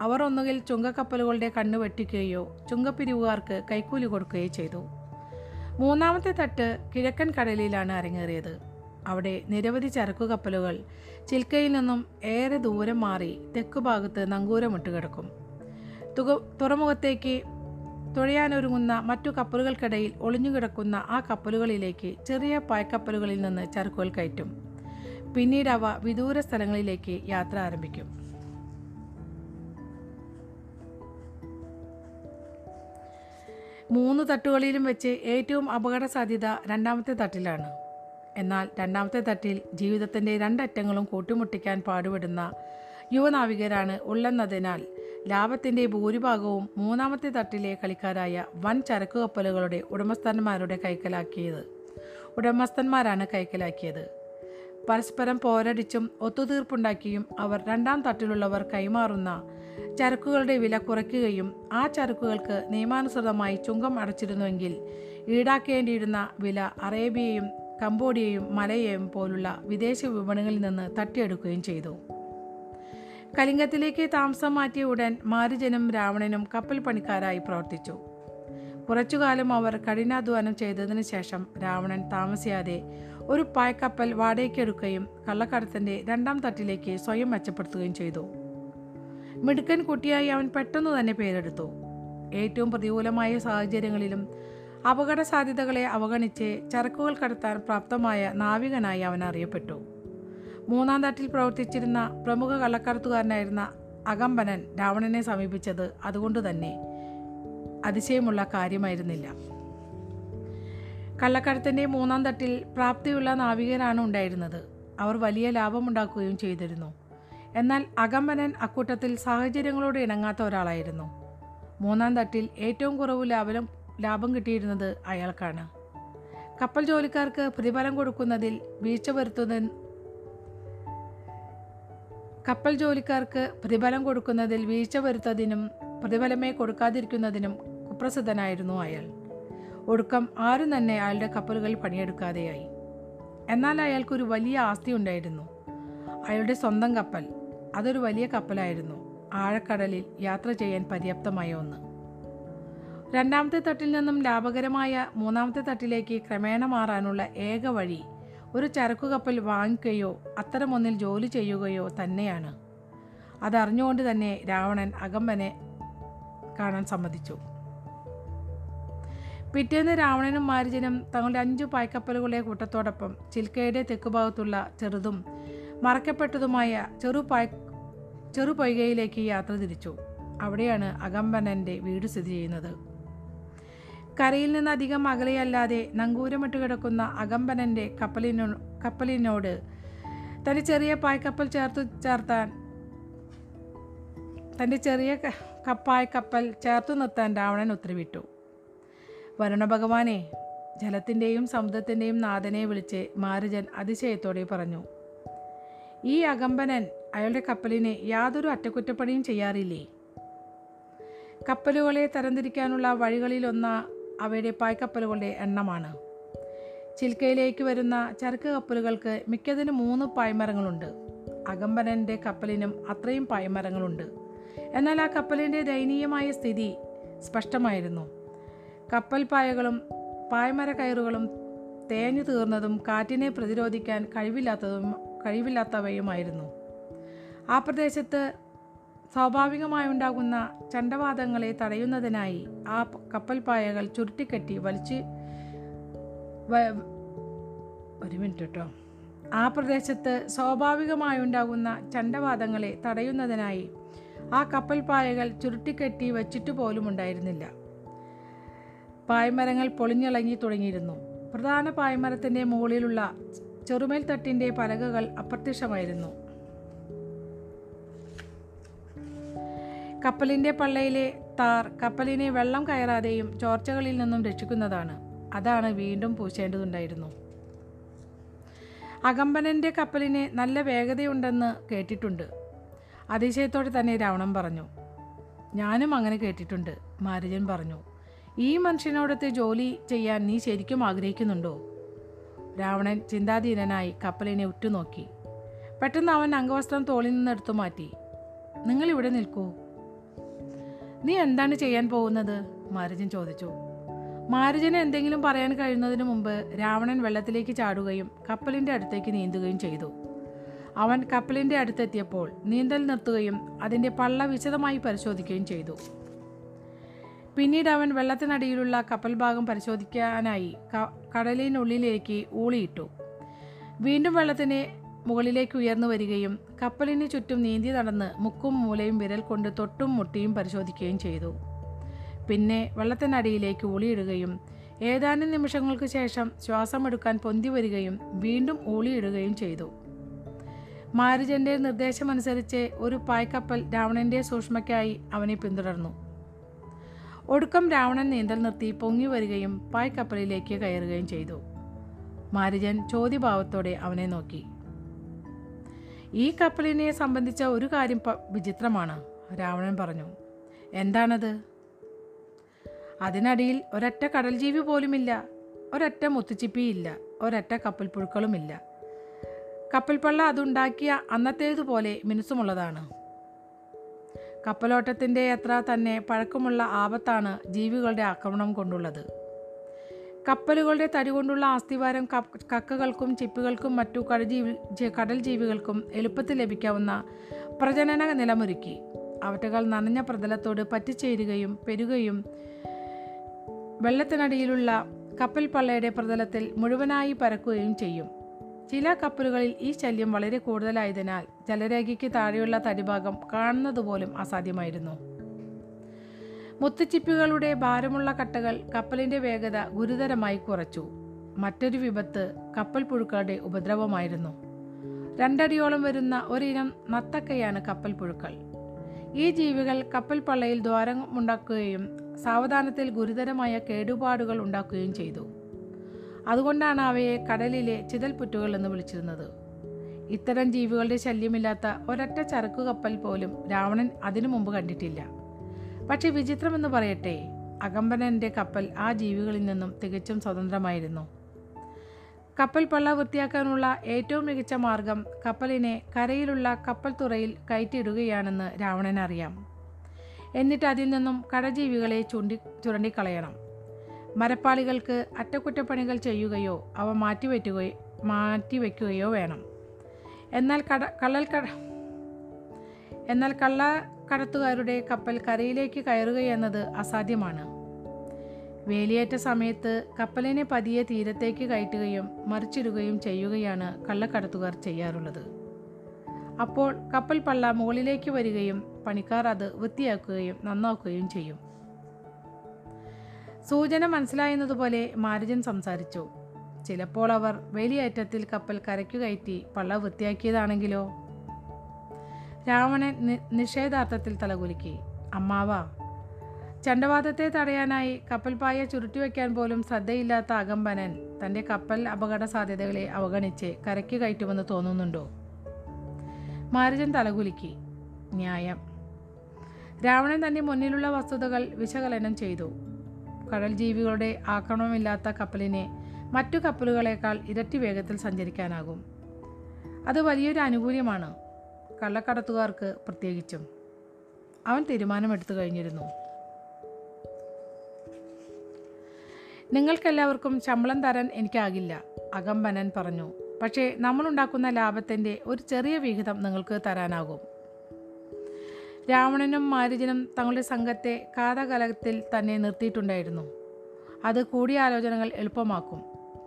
അവർ ഒന്നുകിൽ ചുങ്കക്കപ്പലുകളുടെ കണ്ണ് വെട്ടിക്കുകയോ ചുങ്കപ്പിരിവുകാർക്ക് കൈക്കൂലി കൊടുക്കുകയോ ചെയ്തു. മൂന്നാമത്തെ തട്ട് കിഴക്കൻ കടലിലാണ് അരങ്ങേറിയത്. അവിടെ നിരവധി ചരക്കു കപ്പലുകൾ ചിൽക്കയിൽ നിന്നും ഏറെ ദൂരം മാറി തെക്കുഭാഗത്ത് നങ്കൂരമിട്ട് കിടക്കും തുക തുറമുഖത്തേക്ക് തുഴയാനൊരുങ്ങുന്ന മറ്റു കപ്പലുകൾക്കിടയിൽ ഒളിഞ്ഞുകിടക്കുന്ന ആ കപ്പലുകളിലേക്ക് ചെറിയ പായ്ക്കപ്പലുകളിൽ നിന്ന് ചരക്കുകൾ കയറ്റും. പിന്നീട് അവ വിദൂര സ്ഥലങ്ങളിലേക്ക് യാത്ര ആരംഭിക്കും. മൂന്ന് തട്ടുകളിലും വെച്ച് ഏറ്റവും അപകട സാധ്യത രണ്ടാമത്തെ തട്ടിലാണ്. എന്നാൽ രണ്ടാമത്തെ തട്ടിൽ ജീവിതത്തിന്റെ രണ്ടറ്റങ്ങളും കൂട്ടിമുട്ടിക്കാൻ പാടുപെടുന്ന യുവനാവികരാണ് ഉള്ളെന്നതിനാൽ ലാഭത്തിന്റെ ഭൂരിഭാഗവും മൂന്നാമത്തെ തട്ടിലെ കളിക്കാരായ വൻ ചരക്കു കപ്പലുകളുടെ ഉടമസ്ഥന്മാരുടെ കൈക്കലാക്കിയത്. ഉടമസ്ഥന്മാരാണ് കൈക്കലാക്കിയത്. പരസ്പരം പോരടിച്ചും ഒത്തുതീർപ്പുണ്ടാക്കിയും അവർ രണ്ടാം തട്ടിലുള്ളവർ കൈമാറുന്ന ചരക്കുകളുടെ വില കുറയ്ക്കുകയും ആ ചരക്കുകൾക്ക് നിയമാനുസൃതമായി ചുങ്കം അടച്ചിരുന്നുവെങ്കിൽ ഈടാക്കേണ്ടിയിരുന്ന വില അറേബ്യയും കംബോഡിയയും മലയയും പോലുള്ള വിദേശ വിപണികളിൽ നിന്ന് തട്ടിയെടുക്കുകയും ചെയ്തു. കലിംഗത്തിലേക്ക് താമസം മാറ്റിയ ഉടൻ മാരുജനും രാവണനും കപ്പൽ പണിക്കാരായി പ്രവർത്തിച്ചു. കുറച്ചുകാലം അവർ കഠിനാധ്വാനം ചെയ്തതിനു ശേഷം രാവണൻ താമസിയാതെ ഒരു പായ്ക്കപ്പൽ വാടകയ്ക്കെടുക്കുകയും കള്ളക്കടത്തിന്റെ രണ്ടാം തട്ടിലേക്ക് സ്വയം മെച്ചപ്പെടുത്തുകയും ചെയ്തു. മിടുക്കൻ കുട്ടിയായി അവൻ പെട്ടെന്ന് തന്നെ പേരെടുത്തു. ഏറ്റവും പ്രതികൂലമായ സാഹചര്യങ്ങളിലും അപകട സാധ്യതകളെ അവഗണിച്ച് ചരക്കുകൾ കടത്താൻ പ്രാപ്തമായ നാവികനായി അവൻ അറിയപ്പെട്ടു. മൂന്നാം തട്ടിൽ പ്രവർത്തിച്ചിരുന്ന പ്രമുഖ കള്ളക്കടത്തുകാരനായിരുന്ന അകമ്പനൻ രാവണനെ സമീപിച്ചത് അതുകൊണ്ട് തന്നെ അതിശയമുള്ള കാര്യമായിരുന്നില്ല. കള്ളക്കടത്തിന്റെ മൂന്നാം തട്ടിൽ പ്രാപ്തിയുള്ള നാവികരാണ് ഉണ്ടായിരുന്നത്. അവർ വലിയ ലാഭമുണ്ടാക്കുകയും ചെയ്തിരുന്നു. എന്നാൽ അകമ്പനൻ അക്കൂട്ടത്തിൽ സാഹചര്യങ്ങളോട് ഇണങ്ങാത്ത ഒരാളായിരുന്നു. മൂന്നാം തട്ടിൽ ഏറ്റവും കുറവ് ലാഭം ലാഭം കിട്ടിയിരുന്നത് അയാൾക്കാണ്. കപ്പൽ ജോലിക്കാർക്ക് പ്രതിഫലം കൊടുക്കുന്നതിൽ വീഴ്ച വരുത്തുന്ന കപ്പൽ ജോലിക്കാർക്ക് പ്രതിഫലം കൊടുക്കുന്നതിൽ വീഴ്ച വരുത്തതിനും പ്രതിഫലമേ കൊടുക്കാതിരിക്കുന്നതിനും കുപ്രസിദ്ധനായിരുന്നു അയാൾ. ഒടുക്കം ആരും തന്നെ അയാളുടെ കപ്പലുകളിൽ പണിയെടുക്കാതെയായി. എന്നാൽ അയാൾക്കൊരു വലിയ ആസ്തി ഉണ്ടായിരുന്നു. അയാളുടെ സ്വന്തം കപ്പൽ. അതൊരു വലിയ കപ്പലായിരുന്നു. ആഴക്കടലിൽ യാത്ര ചെയ്യാൻ പര്യാപ്തമായ ഒന്ന്. രണ്ടാമത്തെ തട്ടിൽ നിന്നും ലാഭകരമായ മൂന്നാമത്തെ തട്ടിലേക്ക് ക്രമേണ മാറാനുള്ള ഏക വഴി ഒരു ചരക്കു കപ്പൽ വാങ്ങിക്കുകയോ അത്തരമൊന്നിൽ ജോലി ചെയ്യുകയോ തന്നെയാണ്. അതറിഞ്ഞുകൊണ്ട് തന്നെ രാവണൻ അകമ്പനെ കാണാൻ സമ്മതിച്ചു. പിറ്റേന്ന് രാവണനും മാരുജനും തങ്ങളുടെ അഞ്ചു പായ്ക്കപ്പലുകളെ കൂട്ടത്തോടൊപ്പം ചിൽക്കയുടെ തെക്കുഭാഗത്തുള്ള ചെറുതും മറക്കപ്പെട്ടതുമായ ചെറു പായ് ചെറു പൊയ്കയിലേക്ക് യാത്ര തിരിച്ചു. അവിടെയാണ് അകമ്പനന്റെ വീട് സ്ഥിതി ചെയ്യുന്നത്. കരയിൽ നിന്ന് അധികം അകലെയല്ലാതെ നങ്കൂരമിട്ട് കിടക്കുന്ന അകമ്പനന്റെ കപ്പലിനോ കപ്പലിനോട് തന്റെ ചെറിയ പായ്ക്കപ്പൽ ചേർത്ത് ചേർത്താൻ തന്റെ ചെറിയ ക- കപ്പായ കപ്പൽ ചേർത്തു നിർത്താൻ രാവണൻ ഉത്തരവിട്ടു. വരുണഭഗവാനെ ജലത്തിന്റെയും സമുദ്രത്തിന്റെയും നാഥനെ വിളിച്ച് മാരുജൻ അതിശയത്തോടെ പറഞ്ഞു ഈ അകമ്പനൻ അയാളുടെ കപ്പലിന് യാതൊരു അറ്റകുറ്റപ്പണിയും ചെയ്യാറില്ലേ? കപ്പലുകളെ തരംതിരിക്കാനുള്ള വഴികളിലൊന്ന അവയുടെ പായ്ക്കപ്പലുകളുടെ എണ്ണമാണ്. ചിൽക്കയിലേക്ക് വരുന്ന ചരക്ക് കപ്പലുകൾക്ക് മിക്കതിനും മൂന്ന് പായ്മരങ്ങളുണ്ട്. അകമ്പനന്റെ കപ്പലിനും അത്രയും പായ്മരങ്ങളുണ്ട്. എന്നാൽ ആ കപ്പലിന്റെ ദയനീയമായ സ്ഥിതി സ്പഷ്ടമായിരുന്നു. കപ്പൽ പായകളും പായ്മര കയറുകളും തേഞ്ഞു തീർന്നതും കാറ്റിനെ പ്രതിരോധിക്കാൻ കഴിവില്ലാത്തതും കഴിവില്ലാത്തവയുമായിരുന്നു. ആ പ്രദേശത്ത് സ്വാഭാവികമായി ഉണ്ടാകുന്ന ചണ്ടവാദങ്ങളെ തടയുന്നതിനായി ആ കപ്പൽപ്പായകൾ പായകൾ ചുരുട്ടിക്കെട്ടി വലിച്ച് ഒരു മിനിറ്റ് കേട്ടോ ആ പ്രദേശത്ത് സ്വാഭാവികമായി ഉണ്ടാകുന്ന ചണ്ടവാദങ്ങളെ തടയുന്നതിനായി ആ കപ്പൽപ്പായകൾ ചുരുട്ടിക്കെട്ടി വച്ചിട്ട് പോലും ഉണ്ടായിരുന്നില്ല. പായ്മരങ്ങൾ പൊളിഞ്ഞിളങ്ങി തുടങ്ങിയിരുന്നു. പ്രധാന പായ്മരത്തിന്റെ മുകളിലുള്ള ചെറുമേൽ തട്ടിന്റെ പലകകൾ അപ്രത്യക്ഷമായിരുന്നു. കപ്പലിന്റെ പള്ളയിലെ താർ കപ്പലിനെ വെള്ളം കയറാതെയും ചോർച്ചകളിൽ നിന്നും രക്ഷിക്കുന്നതാണ്. അതാണ് വീണ്ടും പൂശേണ്ടതുണ്ടായിരുന്നു. അകമ്പനന്റെ കപ്പലിന് നല്ല വേഗതയുണ്ടെന്ന് കേട്ടിട്ടുണ്ട്. അതിശയത്തോടെ തന്നെ രാവണൻ പറഞ്ഞു ഞാനും അങ്ങനെ കേട്ടിട്ടുണ്ട് മാരുജൻ പറഞ്ഞു. ഈ മനുഷ്യനോടത്തെ ജോലി ചെയ്യാൻ നീ ശരിക്കും ആഗ്രഹിക്കുന്നുണ്ടോ? രാവണൻ ചിന്താധീനനായി കപ്പലിനെ ഉറ്റുനോക്കി. പെട്ടെന്ന് അവൻ അംഗവസ്ത്രം തോളിൽ നിന്ന് എടുത്തു മാറ്റി. നിങ്ങൾ ഇവിടെ നിൽക്കൂ നീ എന്താണ് ചെയ്യാൻ പോകുന്നത്? മാരുജൻ ചോദിച്ചു. മാരുജന് എന്തെങ്കിലും പറയാൻ കഴിയുന്നതിന് മുമ്പ് രാവണൻ വെള്ളത്തിലേക്ക് ചാടുകയും കപ്പലിന്റെ അടുത്തേക്ക് നീന്തുകയും ചെയ്തു. അവൻ കപ്പലിന്റെ അടുത്തെത്തിയപ്പോൾ നീന്തൽ നിർത്തുകയും അതിന്റെ പള്ള വിശദമായി പരിശോധിക്കുകയും ചെയ്തു. പിന്നീട് അവൻ വെള്ളത്തിനടിയിലുള്ള കപ്പൽ ഭാഗം പരിശോധിക്കാനായി കടലിനുള്ളിലേക്ക് ഊളിയിട്ടു. വീണ്ടും വെള്ളത്തിന് മുകളിലേക്ക് ഉയർന്നു വരികയും കപ്പലിന് ചുറ്റും നീന്തി നടന്ന് മുക്കും മൂലയും വിരൽ കൊണ്ട് തൊട്ടും മുട്ടിയും പരിശോധിക്കുകയും ചെയ്തു. പിന്നെ വെള്ളത്തിനടിയിലേക്ക് ഊളിയിടുകയും ഏതാനും നിമിഷങ്ങൾക്ക് ശേഷം ശ്വാസമെടുക്കാൻ പൊന്തി വരികയും വീണ്ടും ഊളിയിടുകയും ചെയ്തു. മാരുജന്റെ നിർദ്ദേശമനുസരിച്ച് ഒരു പായ്ക്കപ്പൽ രാവണന്റെ സൂക്ഷ്മയ്ക്കായി അവനെ പിന്തുടർന്നു. ഒടുക്കം രാവണൻ നീന്തൽ നിർത്തി പൊങ്ങി വരികയും പായ്ക്കപ്പലിലേക്ക് കയറുകയും ചെയ്തു. മാരുജൻ ചോദ്യഭാവത്തോടെ അവനെ നോക്കി. ഈ കപ്പലിനെ സംബന്ധിച്ച ഒരു കാര്യം വിചിത്രമാണ്. രാവണൻ പറഞ്ഞു എന്താണത്? അതിനടിയിൽ ഒരൊറ്റ കടൽ ജീവി പോലുമില്ല ഒരൊറ്റ മുത്തുച്ചിപ്പിയില്ല ഒരൊറ്റ കപ്പൽ പുഴുക്കളുമില്ല കപ്പൽപ്പള്ള അതുണ്ടാക്കിയ അന്നത്തേതുപോലെ മിനുസമുള്ളതാണ്. കപ്പലോട്ടത്തിന്റെ അത്ര തന്നെ പഴക്കമുള്ള ആപത്താണ് ജീവികളുടെ ആക്രമണം കൊണ്ടുള്ളത്. കപ്പലുകളുടെ തടി കൊണ്ടുള്ള ആസ്തിവാരം കക്കകൾക്കും ചിപ്പുകൾക്കും മറ്റു കടജീവി കടൽ ജീവികൾക്കും എളുപ്പത്തിൽ ലഭിക്കാവുന്ന പ്രജനന നിലമൊരുക്കി. അവറ്റകൾ നനഞ്ഞ പ്രതലത്തോട് പറ്റിച്ചേരുകയും പെരുകയും വെള്ളത്തിനടിയിലുള്ള കപ്പൽ പള്ളയുടെ പ്രതലത്തിൽ മുഴുവനായി പരക്കുകയും ചെയ്യും. ചില കപ്പലുകളിൽ ഈ ശല്യം വളരെ കൂടുതലായതിനാൽ ജലരേഖയ്ക്ക് താഴെയുള്ള തടിഭാഗം കാണുന്നതുപോലും അസാധ്യമായിരുന്നു. മുത്തുച്ചിപ്പികളുടെ ഭാരമുള്ള കട്ടകൾ കപ്പലിന്റെ വേഗത ഗുരുതരമായി കുറച്ചു. മറ്റൊരു വിപത്ത് കപ്പൽ പുഴുക്കളുടെ ഉപദ്രവമായിരുന്നു. രണ്ടടിയോളം വരുന്ന ഒരിനം നത്തക്കയാണ് കപ്പൽ പുഴുക്കൾ. ഈ ജീവികൾ കപ്പൽ പള്ളയിൽ ദ്വാരമുണ്ടാക്കുകയും സാവധാനത്തിൽ ഗുരുതരമായ കേടുപാടുകൾ ഉണ്ടാക്കുകയും ചെയ്തു. അതുകൊണ്ടാണ് അവയെ കടലിലെ ചിതൽപുറ്റുകൾ എന്ന് വിളിച്ചിരുന്നത്. ഇത്തരം ജീവികളുടെ ശല്യമില്ലാത്ത ഒരൊറ്റ ചരക്കു കപ്പൽ പോലും രാവണൻ അതിനു മുമ്പ് കണ്ടിട്ടില്ല. പക്ഷെ വിചിത്രമെന്ന് പറയട്ടെ അകമ്പനന്റെ കപ്പൽ ആ ജീവികളിൽ നിന്നും തികച്ചും സ്വതന്ത്രമായിരുന്നു. കപ്പൽ പള്ള വൃത്തിയാക്കാനുള്ള ഏറ്റവും മികച്ച മാർഗം കപ്പലിനെ കരയിലുള്ള കപ്പൽ തുറയിൽ കയറ്റിയിടുകയാണെന്ന് രാവണൻ അറിയാം. എന്നിട്ട് അതിൽ നിന്നും കടജീവികളെ ചൂണ്ടി ചുരണ്ടിക്കളയണം. മരപ്പാളികൾക്ക് അറ്റകുറ്റപ്പണികൾ ചെയ്യുകയോ അവ മാറ്റിവെറ്റുകയോ മാറ്റിവെക്കുകയോ വേണം. എന്നാൽ കട കള്ളൽ കട എന്നാൽ കള്ള കടത്തുകാരുടെ കപ്പൽ കരയിലേക്ക് കയറുകയെന്നത് അസാധ്യമാണ്. വേലിയേറ്റ സമയത്ത് കപ്പലിനെ പതിയെ തീരത്തേക്ക് കയറ്റുകയും മറിച്ചിടുകയും ചെയ്യുകയാണ് കള്ളക്കടത്തുകാർ ചെയ്യാറുള്ളത്. അപ്പോൾ കപ്പൽ പള്ള മുകളിലേക്ക് വരികയും പണിക്കാർ അത് വൃത്തിയാക്കുകയും നന്നാക്കുകയും ചെയ്യും. സൂചന മനസ്സിലായെന്നതുപോലെ മാരുജൻ സംസാരിച്ചു. ചിലപ്പോൾ അവർ വേലിയേറ്റത്തിൽ കപ്പൽ കരയ്ക്കു കയറ്റി പള്ള വൃത്തിയാക്കിയതാണെങ്കിലോ? രാവണൻ നിഷേധാർത്ഥത്തിൽ തലകുലുക്കി. അമ്മാവ ചണ്ടവാദത്തെ തടയാനായി കപ്പൽപ്പായ പായ ചുരുട്ടിവെക്കാൻ പോലും ശ്രദ്ധയില്ലാത്ത അകമ്പനൻ തന്റെ കപ്പൽ അപകട സാധ്യതകളെ അവഗണിച്ച് കരയ്ക്ക് കയറ്റുമെന്ന് തോന്നുന്നുണ്ടോ? മാരുജൻ തലകുലുക്കി. ന്യായം. രാവണൻ തന്റെ മുന്നിലുള്ള വസ്തുതകൾ വിശകലനം ചെയ്തു. കടൽ ജീവികളുടെ ആക്രമണമില്ലാത്ത കപ്പലിനെ മറ്റു കപ്പലുകളേക്കാൾ ഇരട്ടി വേഗത്തിൽ സഞ്ചരിക്കാനാകും. അത് വലിയൊരു ആനുകൂല്യമാണ് കള്ളക്കടത്തുകാർക്ക് പ്രത്യേകിച്ചും. അവൻ തീരുമാനമെടുത്തു കഴിഞ്ഞിരുന്നു. നിങ്ങൾക്കെല്ലാവർക്കും ശമ്പളം തരാൻ എനിക്കാകില്ല അകമ്പനൻ പറഞ്ഞു. പക്ഷേ നമ്മളുണ്ടാക്കുന്ന ലാഭത്തിന്റെ ഒരു ചെറിയ വിഹിതം നിങ്ങൾക്ക് തരാനാകും. രാവണനും മാരുജനും തങ്ങളുടെ സംഘത്തെ കാതകലത്തിൽ തന്നെ നിർത്തിയിട്ടുണ്ടായിരുന്നു. അത് കൂടിയാലോചനകൾ എളുപ്പമാക്കും.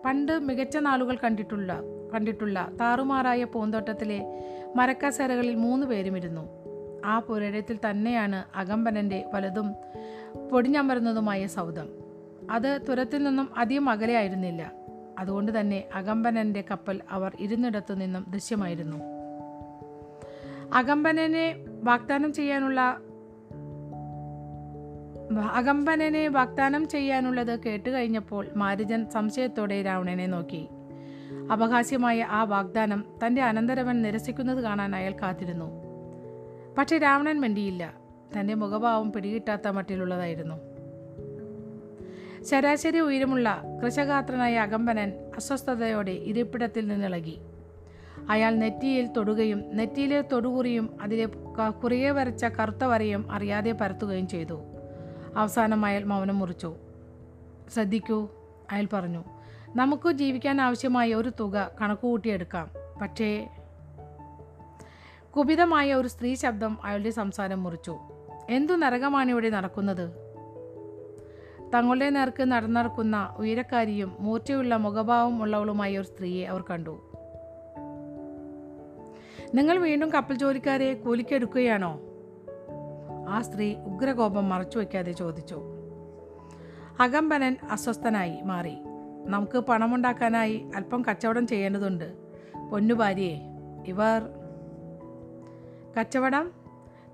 പണ്ട് മികച്ച നാളുകൾ കണ്ടിട്ടുള്ള കണ്ടിട്ടുള്ള താറുമാറായ പൂന്തോട്ടത്തിലെ മരക്കാസരകളിൽ മൂന്ന് പേരുമിരുന്നു. ആ പുരയിടത്തിൽ തന്നെയാണ് അകമ്പനന്റെ വലതും പൊടിഞ്ഞമരുന്നതുമായ സൗദം അത് തുരത്തിൽ നിന്നും അധികം അകലെയായിരുന്നില്ല അതുകൊണ്ട് തന്നെ അകമ്പനന്റെ കപ്പൽ അവർ ഇരുന്നിടത്തു നിന്നും ദൃശ്യമായിരുന്നു. അകമ്പനനെ വാഗ്ദാനം ചെയ്യാനുള്ള അകമ്പനനെ വാഗ്ദാനം ചെയ്യാനുള്ളത് കേട്ടുകഴിഞ്ഞപ്പോൾ മാരുജൻ സംശയത്തോടെ രാവണനെ നോക്കി. അപഹാസ്യമായ ആ വാഗ്ദാനം തന്റെ അനന്തരവൻ നിരസിക്കുന്നത് കാണാൻ അയാൾ കാത്തിരുന്നു. പക്ഷേ രാവണൻ മിണ്ടിയില്ല. തന്റെ മുഖഭാവം പിടികിട്ടാത്ത മട്ടിലുള്ളതായിരുന്നു. ശരാശരി ഉയരമുള്ള കൃഷഗാത്രനായ അകമ്പനൻ അസ്വസ്ഥതയോടെ ഇരിപ്പിടത്തിൽ നിന്നിളകി. അയാൾ നെറ്റിയിൽ തൊടുകയും നെറ്റിയിലെ തൊടുകുറിയും അതിലെ കുറിയെ വരച്ച കറുത്ത വരയും അറിയാതെ പരത്തുകയും ചെയ്തു. അവസാനം അയാൾ മൗനം മുറിച്ചു. ശ്രദ്ധിക്കൂ അയാൾ പറഞ്ഞു. നമുക്ക് ജീവിക്കാൻ ആവശ്യമായ ഒരു തുക കണക്കുകൂട്ടിയെടുക്കാം. പക്ഷേ കുപിതമായ ഒരു സ്ത്രീ ശബ്ദം അയാളുടെ സംസാരം മുറിച്ചു. എന്തു നരകമാണ് ഇവിടെ നടക്കുന്നത്? തങ്ങളുടെ നേർക്ക് നടന്നിറക്കുന്ന ഉയരക്കാരിയും മൂർച്ചയുള്ള മുഖഭാവം ഉള്ളവളുമായ ഒരു സ്ത്രീയെ അവർ കണ്ടു. നിങ്ങൾ വീണ്ടും കപ്പൽ ജോലിക്കാരെ കൂലിക്കെടുക്കുകയാണോ? ആ സ്ത്രീ ഉഗ്രകോപം മറച്ചു വയ്ക്കാതെ ചോദിച്ചു. അകമ്പനൻ അസ്വസ്ഥനായി മാറി. നമുക്ക് പണമുണ്ടാക്കാനായി അല്പം കച്ചവടം ചെയ്യേണ്ടതുണ്ട്. പൊന്നു ഭാര്യയെ ഇവർ കച്ചവടം?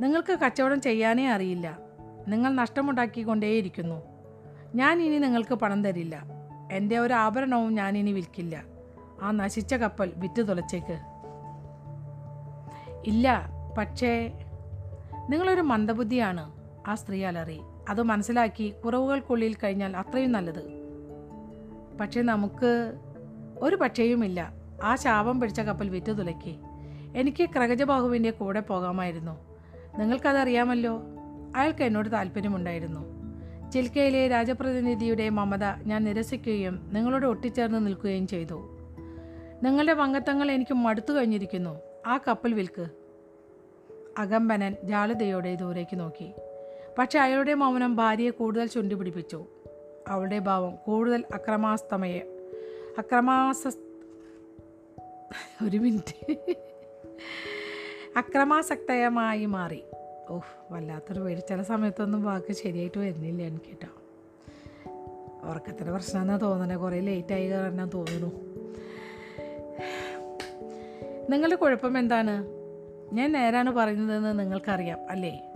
നിങ്ങൾക്ക് കച്ചവടം ചെയ്യാനേ അറിയില്ല. നിങ്ങൾ നഷ്ടമുണ്ടാക്കിക്കൊണ്ടേയിരിക്കുന്നു. ഞാൻ ഇനി നിങ്ങൾക്ക് പണം തരില്ല. എന്റെ ഒരു ആഭരണവും ഞാൻ ഇനി വിൽക്കില്ല. ആ നശിച്ച കപ്പൽ വിറ്റ് തുലച്ചേക്ക് ഇല്ല പക്ഷേ നിങ്ങളൊരു മന്ദബുദ്ധിയാണ് ആ സ്ത്രീ അലറി. അത് മനസ്സിലാക്കി കുറവുകൾക്കുള്ളിൽ കഴിഞ്ഞാൽ അത്രയും നല്ലത്. പക്ഷേ നമുക്ക് ഒരു പക്ഷേയുമില്ല ആ ശാപം പിടിച്ച കപ്പൽ വിറ്റ് തുലക്കി. എനിക്ക് ക്രഗജബാഹുവിന്റെ കൂടെ പോകാമായിരുന്നു. നിങ്ങൾക്കതറിയാമല്ലോ അയാൾക്ക് എന്നോട് താല്പര്യമുണ്ടായിരുന്നു. ചിൽക്കയിലെ രാജപ്രതിനിധിയുടെ മമത ഞാൻ നിരസിക്കുകയും നിങ്ങളോട് ഒട്ടിച്ചേർന്ന് നിൽക്കുകയും ചെയ്തു. നിങ്ങളുടെ പങ്കത്തങ്ങൾ എനിക്ക് മടുത്തു കഴിഞ്ഞിരിക്കുന്നു. ആ കപ്പൽ വിൽക്ക്. അകമ്പനൻ ജാളതയോടെ ദൂരേക്ക് നോക്കി. പക്ഷെ അയാളുടെ മൗനം ഭാര്യയെ കൂടുതൽ ചുണ്ടിപ്പിടിപ്പിച്ചു. അവളുടെ ഭാവം കൂടുതൽ അക്രമാസ്തമയ. അക്രമാസ ഒരു മിനിറ്റ്. അക്രമാസക്തയമായി മാറി. ഓഹ് വല്ലാത്തൊരു പേര് ചില സമയത്തൊന്നും വാക്ക് ശരിയായിട്ട് വരുന്നില്ല എനിക്ക് കേട്ടോ ഉറക്കത്തിന്റെ പ്രശ്നമെന്നാണ് തോന്നണേ. കുറേ ലേറ്റായി കാരണം തോന്നുന്നു നിങ്ങളുടെ കുഴപ്പം എന്താണ്? ഞാൻ നേരാണ് പറയുന്നതെന്ന് നിങ്ങൾക്കറിയാം അല്ലേ?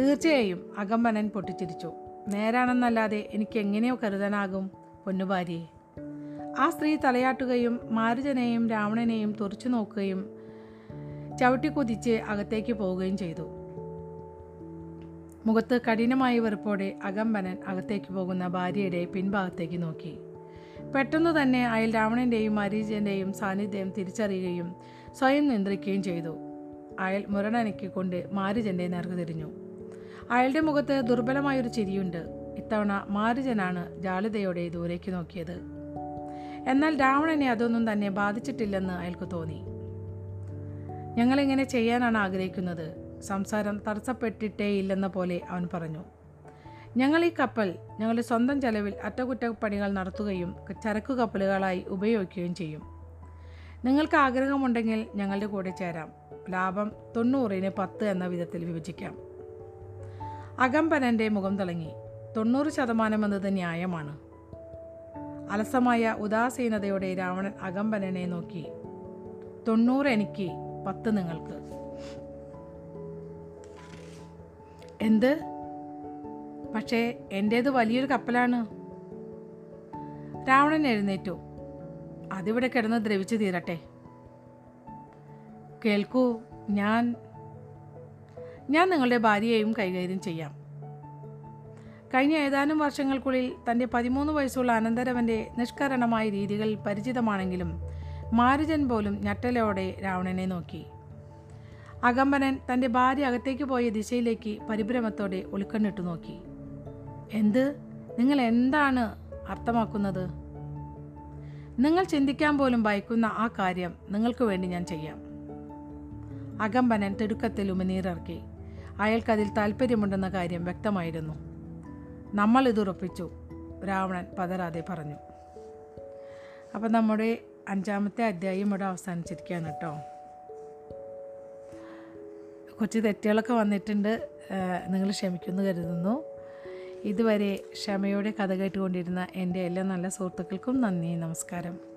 തീർച്ചയായും അകമ്പനൻ പൊട്ടിച്ചിരിച്ചു. നേരാണെന്നല്ലാതെ എനിക്ക് എങ്ങനെയോ കരുതാനാകും പൊന്നുഭാര്യയെ. ആ സ്ത്രീ തലയാട്ടുകയും മാരുജനെയും രാവണനെയും തുറച്ചു നോക്കുകയും ചവിട്ടി കുതിച്ച് അകത്തേക്ക് പോവുകയും ചെയ്തു. മുഖത്ത് കഠിനമായ വെറുപ്പോടെ അകമ്പനൻ അകത്തേക്ക് പോകുന്ന ഭാര്യയുടെ പിൻഭാഗത്തേക്ക് നോക്കി. പെട്ടെന്ന് തന്നെ അയാൾ രാവണന്റെയും മരീജന്റെയും സാന്നിധ്യം തിരിച്ചറിയുകയും സ്വയം നിയന്ത്രിക്കുകയും ചെയ്തു. അയാൾ മുരടനക്കിക്കൊണ്ട് മാരുജന്റെ നേർക്ക് തിരിഞ്ഞു. അയാളുടെ മുഖത്ത് ദുർബലമായൊരു ചിരിയുണ്ട്. ഇത്തവണ മാരുജനാണ് ജാളിതയോടെ ദൂരേക്ക് നോക്കിയത്. എന്നാൽ രാവണനെ അതൊന്നും തന്നെ ബാധിച്ചിട്ടില്ലെന്ന് അയാൾക്ക് തോന്നി. ഞങ്ങളിങ്ങനെ ചെയ്യാനാണ് ആഗ്രഹിക്കുന്നത്? സംസാരം തടസ്സപ്പെട്ടിട്ടേ ഇല്ലെന്ന പോലെ അവൻ പറഞ്ഞു. ഞങ്ങൾ ഈ കപ്പൽ ഞങ്ങളുടെ സ്വന്തം ചെലവിൽ അറ്റകുറ്റപ്പണികൾ നടത്തുകയും ചരക്കു കപ്പലുകളായി ഉപയോഗിക്കുകയും ചെയ്യും. നിങ്ങൾക്ക് ആഗ്രഹമുണ്ടെങ്കിൽ ഞങ്ങളുടെ കൂടെ ചേരാം. ലാഭം തൊണ്ണൂറിന് പത്ത് എന്ന വിധത്തിൽ വിഭജിക്കാം. അകമ്പനന്റെ മുഖം തിളങ്ങി. തൊണ്ണൂറ് ശതമാനം എന്നത് ന്യായമാണ്. അലസമായ ഉദാസീനതയോടെ രാവണൻ അകമ്പനനെ നോക്കി. തൊണ്ണൂറ് എനിക്ക് പത്ത് നിങ്ങൾക്ക്. എന്ത്? പക്ഷേ എന്റേത് വലിയൊരു കപ്പലാണ്. രാവണൻ എഴുന്നേറ്റു. അതിവിടെ കിടന്ന് ദ്രവിച്ചു തീരട്ടെ. കേൾക്കൂ ഞാൻ ഞാൻ നിങ്ങളുടെ ഭാര്യയെയും കൈകാര്യം ചെയ്യാം. കഴിഞ്ഞ ഏതാനും വർഷങ്ങൾക്കുള്ളിൽ തന്റെ പതിമൂന്ന് വയസ്സുള്ള അനന്തരവന്റെ നിഷ്കരണമായ രീതികൾ പരിചിതമാണെങ്കിലും മാരുജൻ പോലും ഞെട്ടലോടെ രാവണനെ നോക്കി. അകമ്പനൻ തന്റെ ഭാര്യ അകത്തേക്ക് പോയ ദിശയിലേക്ക് പരിഭ്രമത്തോടെ ഒളിക്കണ്ണിട്ടു നോക്കി. എന്ത്? നിങ്ങൾ എന്താണ് അർത്ഥമാക്കുന്നത്? നിങ്ങൾ ചിന്തിക്കാൻ പോലും ഭയക്കുന്ന ആ കാര്യം നിങ്ങൾക്ക് വേണ്ടി ഞാൻ ചെയ്യാം. അകമ്പനൻ തിടുക്കത്തിൽ ഉമനീറിറക്കി അയാൾക്കതിൽ താല്പര്യമുണ്ടെന്ന കാര്യം വ്യക്തമായിരുന്നു. നമ്മൾ ഇത് ഉറപ്പിച്ചു രാവണൻ പതരാതെ പറഞ്ഞു. അപ്പം നമ്മുടെ അഞ്ചാമത്തെ അധ്യായം ഇവിടെ അവസാനിച്ചിരിക്കുകയാണ് കേട്ടോ. കുറച്ച് തെറ്റുകളൊക്കെ വന്നിട്ടുണ്ട് നിങ്ങൾ ക്ഷമിക്കുമെന്ന് കരുതുന്നു. ഇതുവരെ ക്ഷമയോടെ കഥ കേട്ടുകൊണ്ടിരുന്ന എന്റെ എല്ലാ നല്ല സുഹൃത്തുക്കൾക്കും നന്ദി നമസ്കാരം.